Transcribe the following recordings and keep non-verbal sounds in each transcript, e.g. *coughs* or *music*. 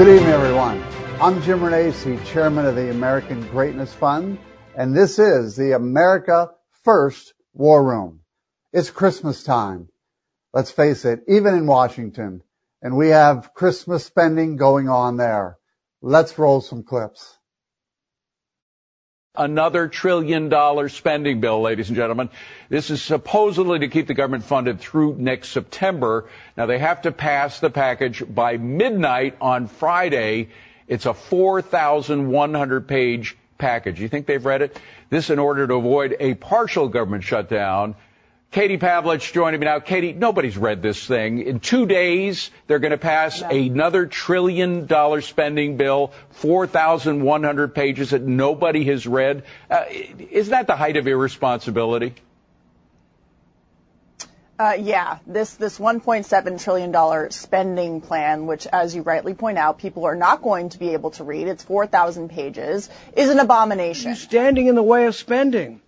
Good evening, everyone. I'm Jim Renacci, Chairman of the American Greatness Fund, and this is the America First War Room. It's Christmas time. Let's face it, even in Washington, and we have Christmas spending going on there. Let's roll some clips another trillion dollar spending bill, ladies and gentlemen. This is supposedly to keep the government funded through next September. Now they have to pass the package by midnight on Friday. It's a 4,100 page package. You think they've read it? This in order to avoid a partial government shutdown Katie Pavlich joining me now. Katie, nobody's read this thing. In two days, they're going to pass another trillion dollar spending bill, 4,100 pages that nobody has read. Uh, isn't that the height of irresponsibility? Uh, yeah, this this 1.7 trillion dollar spending plan, which, as you rightly point out, people are not going to be able to read. It's 4,000 pages. Is an abomination. You're standing in the way of spending.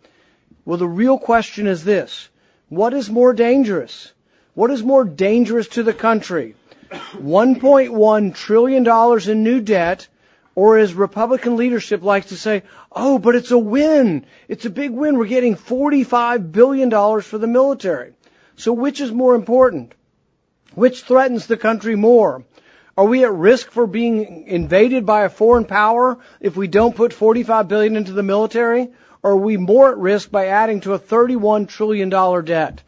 Well, the real question is this: what is more dangerous? What is more dangerous to the country? $1.1 trillion in new debt, or as Republican leadership likes to say, oh, but it's a win. It's a big win. We're getting $45 billion for the military. So which is more important? Which threatens the country more? Are we at risk for being invaded by a foreign power if we don't put 45 billion into the military? Or are we more at risk by adding to a $31 trillion debt?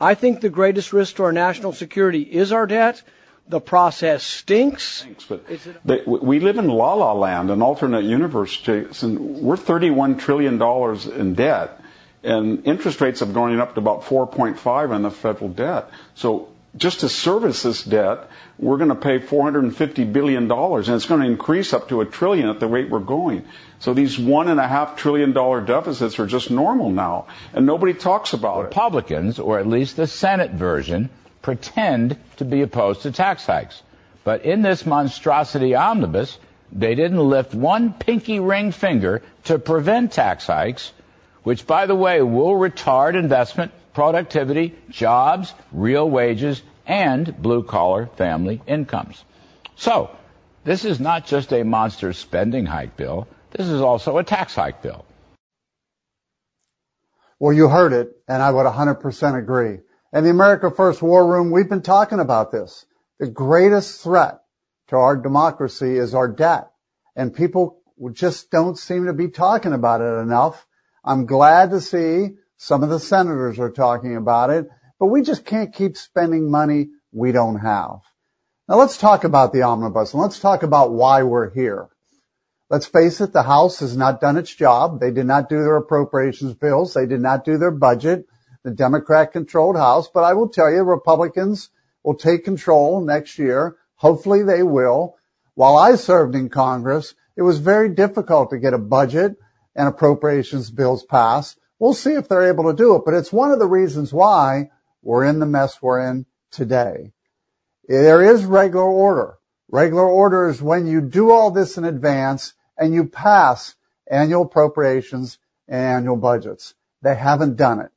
I think the greatest risk to our national security is our debt. The process stinks. Thanks, but we live in la la land, an alternate universe, Jason. We're $31 trillion in debt, and interest rates have gone up to about 4.5 on the federal debt. So just to service this debt, we're going to pay 450 billion dollars, and it's going to increase up to a trillion at the rate we're going. So these one and a half trillion dollar deficits are just normal now, and nobody talks about Republicans, it. Republicans, or at least the Senate version, pretend to be opposed to tax hikes. But in this monstrosity omnibus, they didn't lift one pinky ring finger to prevent tax hikes, which, by the way, will retard investment, productivity, jobs, real wages, and blue collar family incomes. So, this is not just a monster spending hike bill, this is also a tax hike bill. Well, you heard it, and I would 100% agree. In the America First War Room, we've been talking about this. The greatest threat to our democracy is our debt, and people just don't seem to be talking about it enough. I'm glad to see some of the senators are talking about it, but we just can't keep spending money we don't have. Now let's talk about the omnibus and let's talk about why we're here. Let's face it, the House has not done its job. They did not do their appropriations bills. They did not do their budget. The Democrat controlled House, but I will tell you, Republicans will take control next year. Hopefully they will. While I served in Congress, it was very difficult to get a budget and appropriations bills passed. We'll see if they're able to do it, but it's one of the reasons why we're in the mess we're in today. There is regular order. Regular order is when you do all this in advance and you pass annual appropriations and annual budgets. They haven't done it.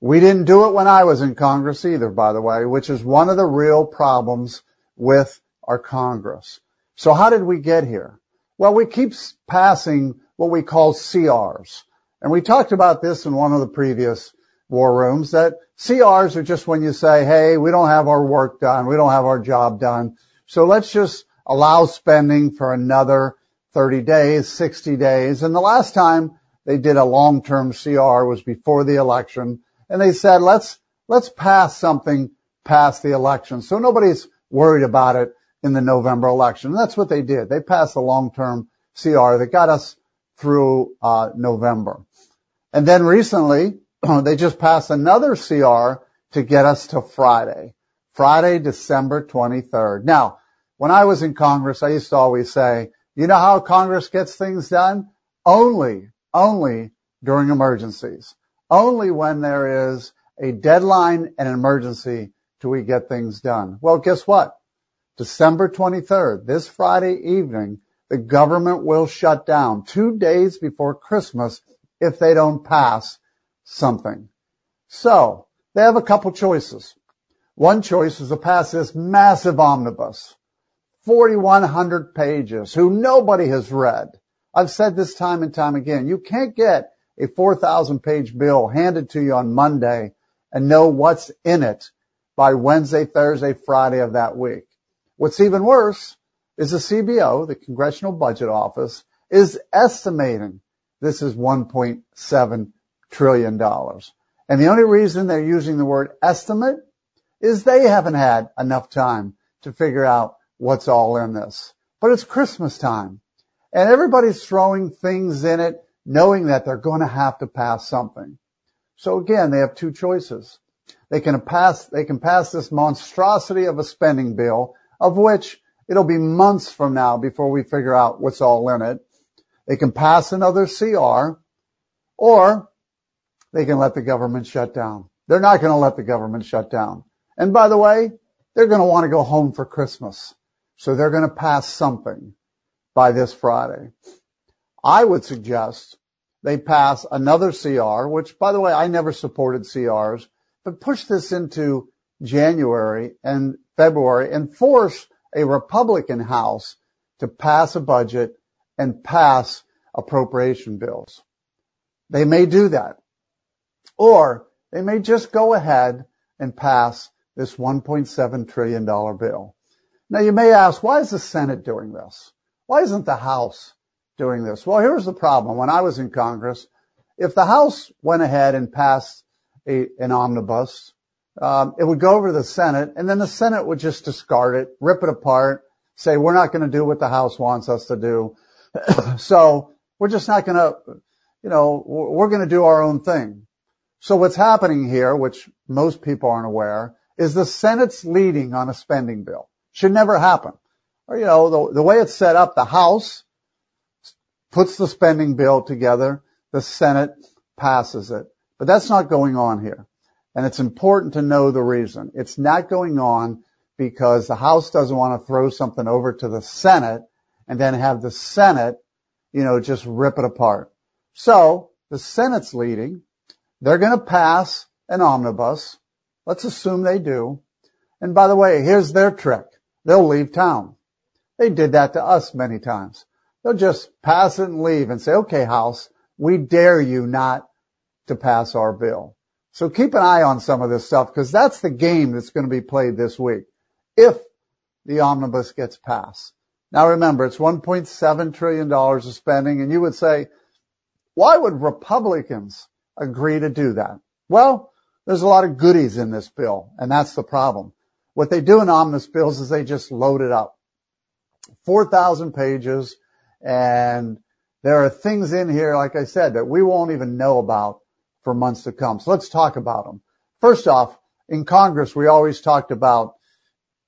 We didn't do it when I was in Congress either, by the way, which is one of the real problems with our Congress. So how did we get here? Well, we keep passing what we call CRs. And we talked about this in one of the previous war rooms that CRs are just when you say, hey, we don't have our work done. We don't have our job done. So let's just allow spending for another 30 days, 60 days. And the last time they did a long-term CR was before the election. And they said, let's, let's pass something past the election. So nobody's worried about it in the November election. And that's what they did. They passed a long-term CR that got us through uh, November. And then recently, *clears throat* they just passed another CR to get us to Friday. Friday, December 23rd. Now, when I was in Congress, I used to always say, you know how Congress gets things done? Only, only during emergencies. Only when there is a deadline and an emergency do we get things done. Well, guess what? December 23rd, this Friday evening, the government will shut down two days before Christmas if they don't pass something. So they have a couple choices. One choice is to pass this massive omnibus, 4,100 pages, who nobody has read. I've said this time and time again. You can't get a 4,000 page bill handed to you on Monday and know what's in it by Wednesday, Thursday, Friday of that week. What's even worse is the CBO, the Congressional Budget Office, is estimating this is $1.7 trillion. dollars. And the only reason they're using the word estimate is they haven't had enough time to figure out what's all in this. But it's Christmas time and everybody's throwing things in it knowing that they're going to have to pass something. So again, they have two choices. They can pass, they can pass this monstrosity of a spending bill of which it'll be months from now before we figure out what's all in it. They can pass another CR or they can let the government shut down. They're not going to let the government shut down. And by the way, they're going to want to go home for Christmas. So they're going to pass something by this Friday. I would suggest they pass another CR, which by the way, I never supported CRs, but push this into January and February and force a Republican House to pass a budget and pass appropriation bills. They may do that. Or they may just go ahead and pass this $1.7 trillion bill. Now you may ask, why is the Senate doing this? Why isn't the House doing this? Well, here's the problem. When I was in Congress, if the House went ahead and passed a, an omnibus, um, it would go over to the Senate, and then the Senate would just discard it, rip it apart, say we're not going to do what the House wants us to do, *coughs* so we're just not going to, you know, we're going to do our own thing. So what's happening here, which most people aren't aware, is the Senate's leading on a spending bill. Should never happen. Or, you know, the, the way it's set up, the House puts the spending bill together, the Senate passes it. But that's not going on here. And it's important to know the reason. It's not going on because the House doesn't want to throw something over to the Senate and then have the Senate, you know, just rip it apart. So the Senate's leading. They're going to pass an omnibus. Let's assume they do. And by the way, here's their trick. They'll leave town. They did that to us many times. They'll just pass it and leave and say, okay, House, we dare you not to pass our bill. So keep an eye on some of this stuff because that's the game that's going to be played this week. If the omnibus gets passed. Now remember, it's $1.7 trillion of spending and you would say, why would Republicans agree to do that? Well, there's a lot of goodies in this bill and that's the problem. What they do in omnibus bills is they just load it up. 4,000 pages and there are things in here, like I said, that we won't even know about for months to come. So let's talk about them. First off, in Congress, we always talked about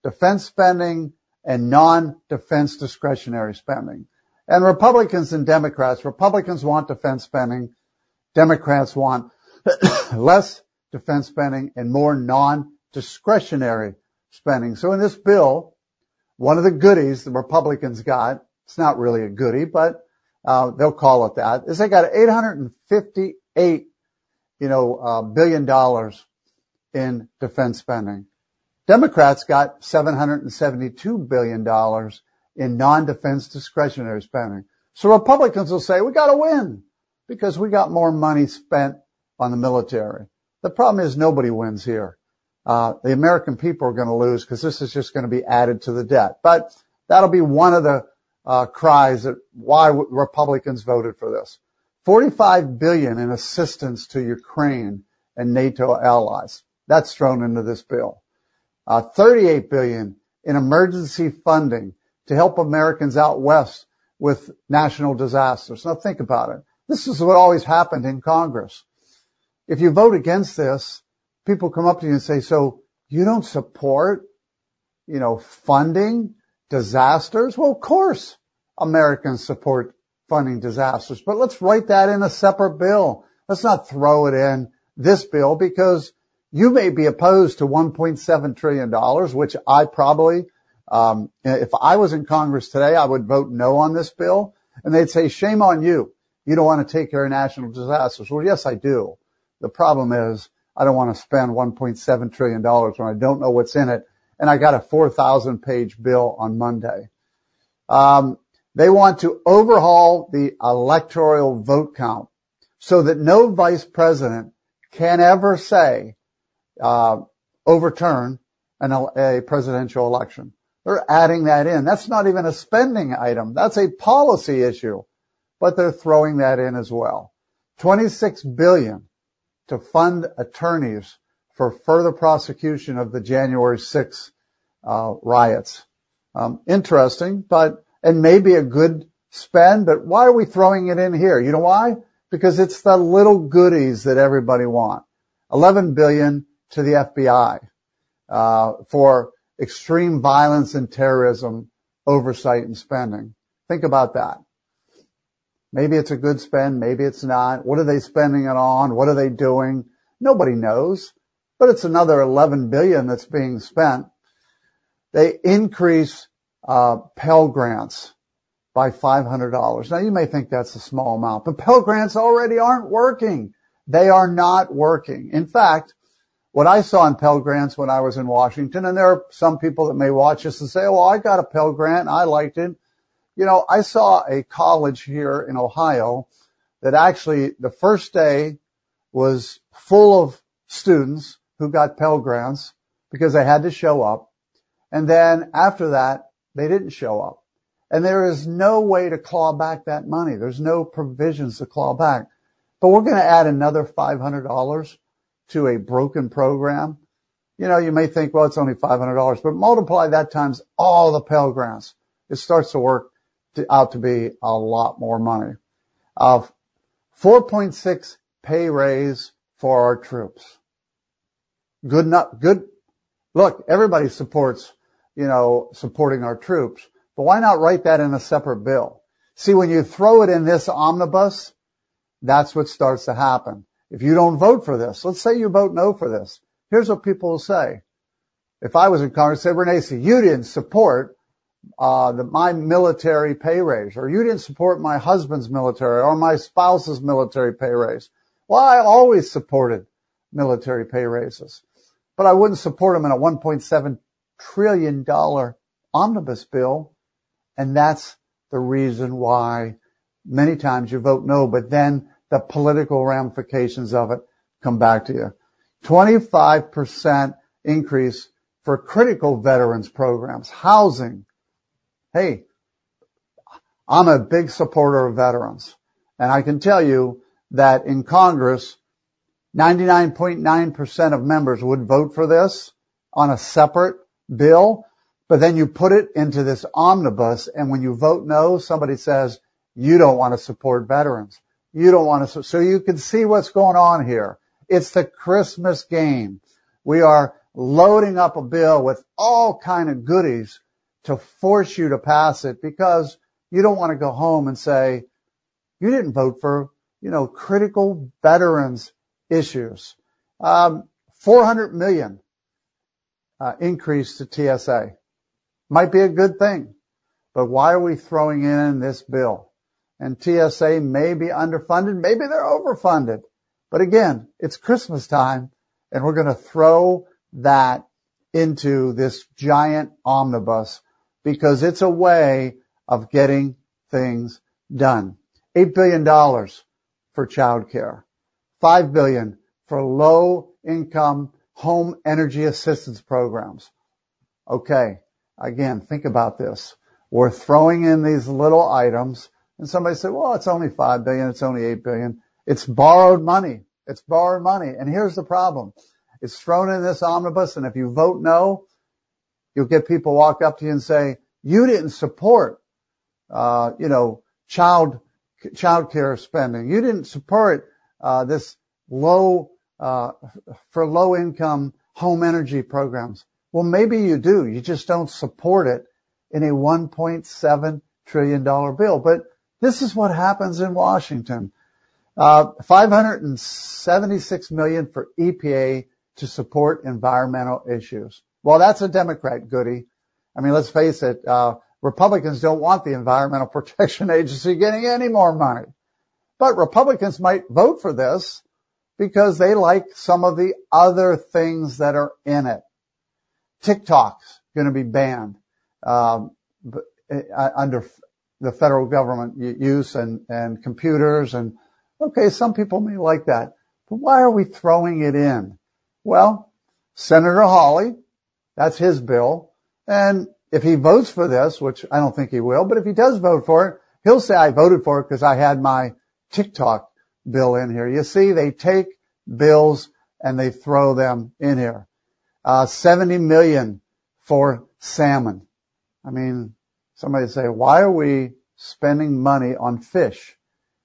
defense spending and non-defense discretionary spending. And Republicans and Democrats, Republicans want defense spending. Democrats want *coughs* less defense spending and more non-discretionary spending. So in this bill, one of the goodies the Republicans got, it's not really a goodie, but uh, they'll call it that, is they got 858, you know, uh, billion dollars in defense spending. Democrats got $772 billion in non-defense discretionary spending. So Republicans will say, we gotta win because we got more money spent on the military. The problem is nobody wins here. Uh, the American people are going to lose because this is just going to be added to the debt. But that'll be one of the uh, cries that why Republicans voted for this. 45 billion in assistance to Ukraine and NATO allies. That's thrown into this bill uh, 38 billion in emergency funding to help Americans out west with national disasters. Now think about it. This is what always happened in Congress. If you vote against this, people come up to you and say, so you don't support, you know, funding disasters? Well, of course Americans support funding disasters, but let's write that in a separate bill. Let's not throw it in this bill because you may be opposed to $1.7 trillion, which I probably, um, if I was in Congress today, I would vote no on this bill. And they'd say, shame on you. You don't want to take care of national disasters. Well, yes, I do. The problem is I don't want to spend $1.7 trillion when I don't know what's in it. And I got a 4,000 page bill on Monday. Um, they want to overhaul the electoral vote count so that no vice president can ever say, uh, overturn an, a presidential election. They're adding that in. That's not even a spending item. That's a policy issue, but they're throwing that in as well. 26 billion to fund attorneys for further prosecution of the January 6 uh, riots. Um, interesting, but and maybe a good spend, but why are we throwing it in here? You know why? Because it's the little goodies that everybody want. 11 billion to the FBI uh, for extreme violence and terrorism oversight and spending. Think about that. Maybe it's a good spend, maybe it's not. What are they spending it on? What are they doing? Nobody knows, but it's another 11 billion that's being spent. They increase uh, Pell Grants by $500. Now you may think that's a small amount, but Pell Grants already aren't working. They are not working. In fact, what I saw in Pell Grants when I was in Washington, and there are some people that may watch this and say, well, I got a Pell Grant I liked it. You know, I saw a college here in Ohio that actually the first day was full of students who got Pell Grants because they had to show up. And then after that, they didn't show up. And there is no way to claw back that money. There's no provisions to claw back. But we're going to add another $500 to a broken program. You know, you may think, well, it's only $500, but multiply that times all the Pell Grants. It starts to work out to be a lot more money. Uh, 4.6 pay raise for our troops. Good. Look, everybody supports, you know, supporting our troops, but why not write that in a separate bill? See, when you throw it in this omnibus, that's what starts to happen. If you don't vote for this, let's say you vote no for this. Here's what people will say. If I was in Congress, say, Renacci, you didn't support uh, the, my military pay raise, or you didn't support my husband's military or my spouse's military pay raise. Well, I always supported military pay raises, but I wouldn't support them in a 1.7 trillion dollar omnibus bill, and that's the reason why many times you vote no, but then the political ramifications of it come back to you. 25% increase for critical veterans programs, housing, Hey, I'm a big supporter of veterans. And I can tell you that in Congress, 99.9% of members would vote for this on a separate bill, but then you put it into this omnibus and when you vote no, somebody says, you don't want to support veterans. You don't want to, so you can see what's going on here. It's the Christmas game. We are loading up a bill with all kind of goodies to force you to pass it because you don't want to go home and say, you didn't vote for, you know, critical veterans issues. Um, 400 million uh, increase to TSA might be a good thing, but why are we throwing in this bill? And TSA may be underfunded, maybe they're overfunded, but again, it's Christmas time and we're going to throw that into this giant omnibus because it's a way of getting things done. $8 billion for childcare. 5 billion for low income home energy assistance programs. Okay. Again, think about this. We're throwing in these little items and somebody said, well, it's only 5 billion. It's only 8 billion. It's borrowed money. It's borrowed money. And here's the problem. It's thrown in this omnibus. And if you vote no, You'll get people walk up to you and say, you didn't support, uh, you know, child, child care spending. You didn't support, uh, this low, uh, for low income home energy programs. Well, maybe you do. You just don't support it in a $1.7 trillion bill. But this is what happens in Washington. Uh, 576 million for EPA to support environmental issues. Well, that's a Democrat goody. I mean, let's face it, uh, Republicans don't want the Environmental *laughs* Protection Agency getting any more money. But Republicans might vote for this because they like some of the other things that are in it. TikTok's going to be banned. Um, uh, under the federal government use and, and computers and okay, some people may like that, but why are we throwing it in? Well, Senator Hawley, that's his bill. And if he votes for this, which I don't think he will, but if he does vote for it, he'll say I voted for it because I had my TikTok bill in here. You see, they take bills and they throw them in here. Uh, 70 million for salmon. I mean, somebody say, why are we spending money on fish?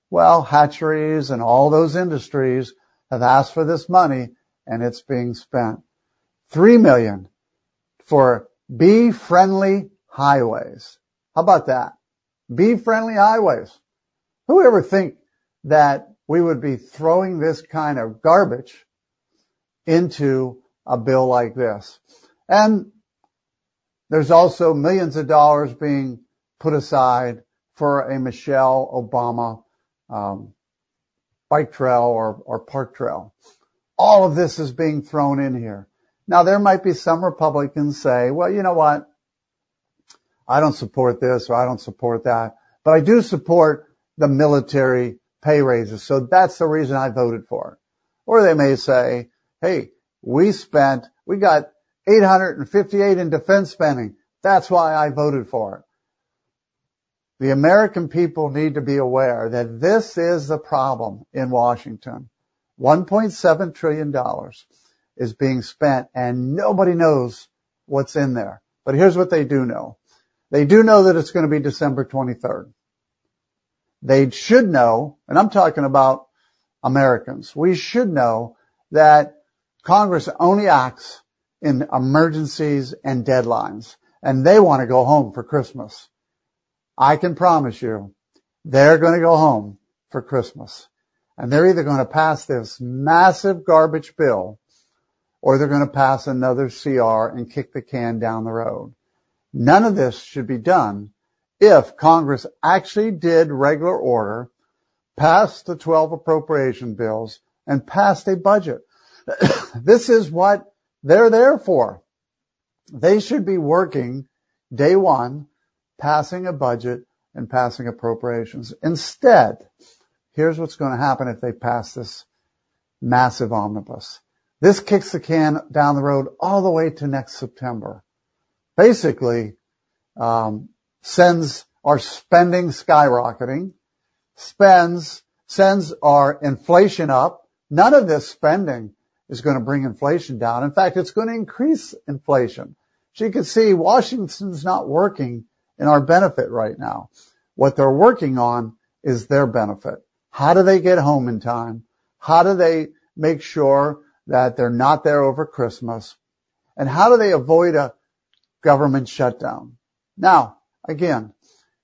Well, hatcheries and all those industries have asked for this money and it's being spent. Three million for bee friendly highways. How about that? Bee friendly highways. Who ever think that we would be throwing this kind of garbage into a bill like this? And there's also millions of dollars being put aside for a Michelle Obama um, bike trail or, or park trail. All of this is being thrown in here. Now there might be some Republicans say, well, you know what? I don't support this or I don't support that, but I do support the military pay raises. So that's the reason I voted for it. Or they may say, hey, we spent, we got 858 in defense spending. That's why I voted for it. The American people need to be aware that this is the problem in Washington. $1.7 trillion is being spent and nobody knows what's in there. But here's what they do know. They do know that it's going to be December 23rd. They should know, and I'm talking about Americans, we should know that Congress only acts in emergencies and deadlines, and they want to go home for Christmas. I can promise you, they're going to go home for Christmas. And they're either going to pass this massive garbage bill or they're going to pass another CR and kick the can down the road. None of this should be done if Congress actually did regular order, passed the 12 appropriation bills, and passed a budget. *coughs* this is what they're there for. They should be working day one, passing a budget and passing appropriations. Instead, here's what's going to happen if they pass this massive omnibus. This kicks the can down the road all the way to next September. Basically, um, sends our spending skyrocketing, spends, sends our inflation up. None of this spending is going to bring inflation down. In fact, it's going to increase inflation. So you can see Washington's not working in our benefit right now. What they're working on is their benefit. How do they get home in time? How do they make sure that they're not there over Christmas? And how do they avoid a government shutdown? Now, again,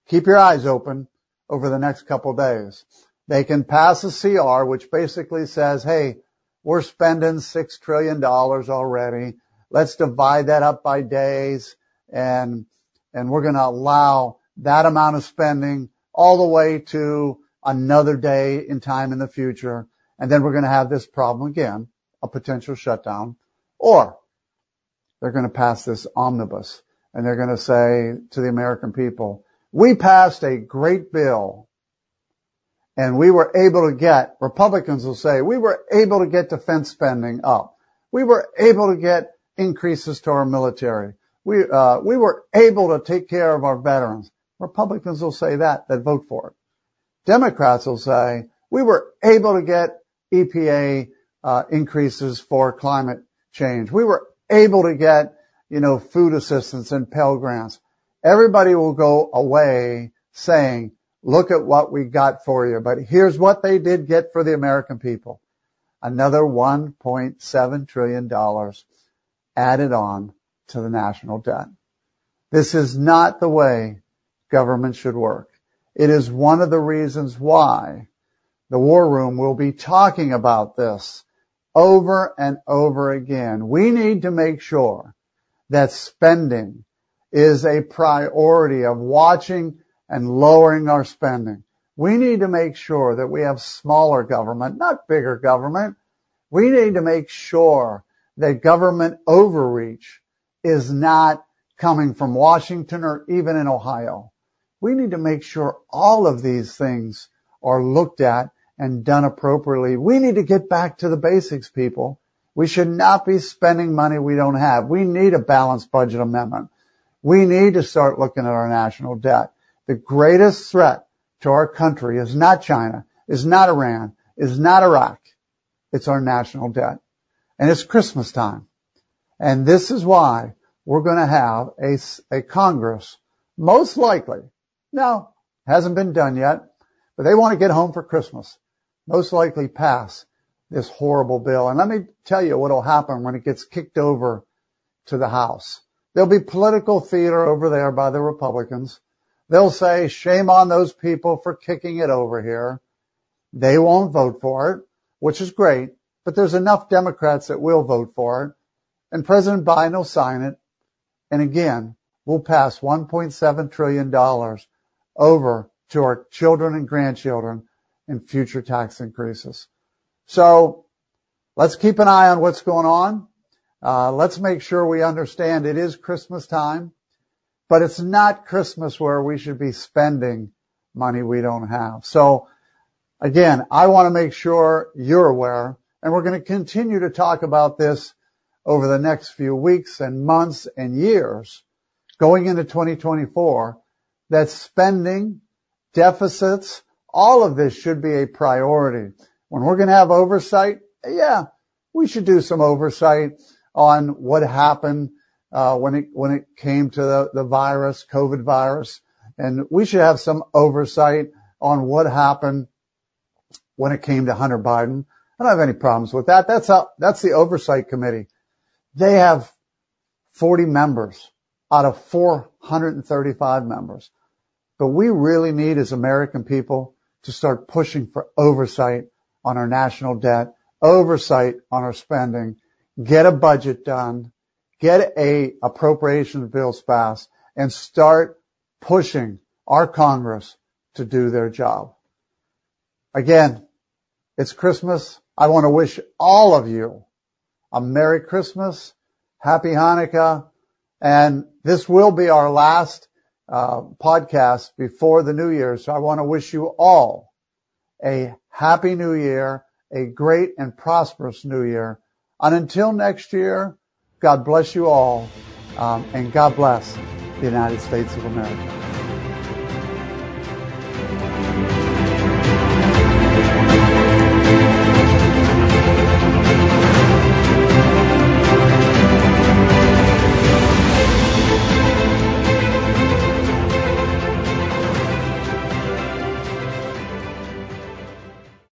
keep your eyes open over the next couple days. They can pass a CR, which basically says, hey, we're spending six trillion dollars already. Let's divide that up by days and, and we're going to allow that amount of spending all the way to another day in time in the future. And then we're going to have this problem again, a potential shutdown, or they're going to pass this omnibus and they're going to say to the American people, we passed a great bill and we were able to get, Republicans will say, we were able to get defense spending up. We were able to get increases to our military. We, uh, we were able to take care of our veterans. Republicans will say that, that vote for it. Democrats will say, we were able to get EPA Uh, increases for climate change. We were able to get, you know, food assistance and Pell Grants. Everybody will go away saying, look at what we got for you. But here's what they did get for the American people. Another $1.7 trillion added on to the national debt. This is not the way government should work. It is one of the reasons why the War Room will be talking about this over and over again. We need to make sure that spending is a priority of watching and lowering our spending. We need to make sure that we have smaller government, not bigger government. We need to make sure that government overreach is not coming from Washington or even in Ohio. We need to make sure all of these things are looked at and done appropriately. We need to get back to the basics, people. We should not be spending money we don't have. We need a balanced budget amendment. We need to start looking at our national debt. The greatest threat to our country is not China, is not Iran, is not Iraq. It's our national debt. And it's Christmas time. And this is why we're going to have a, a Congress, most likely. Now, hasn't been done yet, but they want to get home for Christmas. Most likely pass this horrible bill. And let me tell you what will happen when it gets kicked over to the House. There'll be political theater over there by the Republicans. They'll say, shame on those people for kicking it over here. They won't vote for it, which is great, but there's enough Democrats that will vote for it. And President Biden will sign it. And again, we'll pass $1.7 trillion over to our children and grandchildren in future tax increases. So let's keep an eye on what's going on. Uh, let's make sure we understand it is Christmas time. But it's not Christmas where we should be spending money we don't have. So again, I want to make sure you're aware and we're going to continue to talk about this over the next few weeks and months and years going into 2024 that spending, deficits, all of this should be a priority. When we're going to have oversight, yeah, we should do some oversight on what happened uh, when it when it came to the, the virus, COVID virus, and we should have some oversight on what happened when it came to Hunter Biden. I don't have any problems with that. That's how, that's the oversight committee. They have 40 members out of 435 members. But we really need as American people to start pushing for oversight on our national debt, oversight on our spending, get a budget done, get a appropriation bills passed and start pushing our Congress to do their job. Again, it's Christmas. I want to wish all of you a Merry Christmas, Happy Hanukkah, and this will be our last uh, podcast before the New Year. So I want to wish you all a Happy New Year, a great and prosperous New Year. And until next year, God bless you all, um, and God bless the United States of America.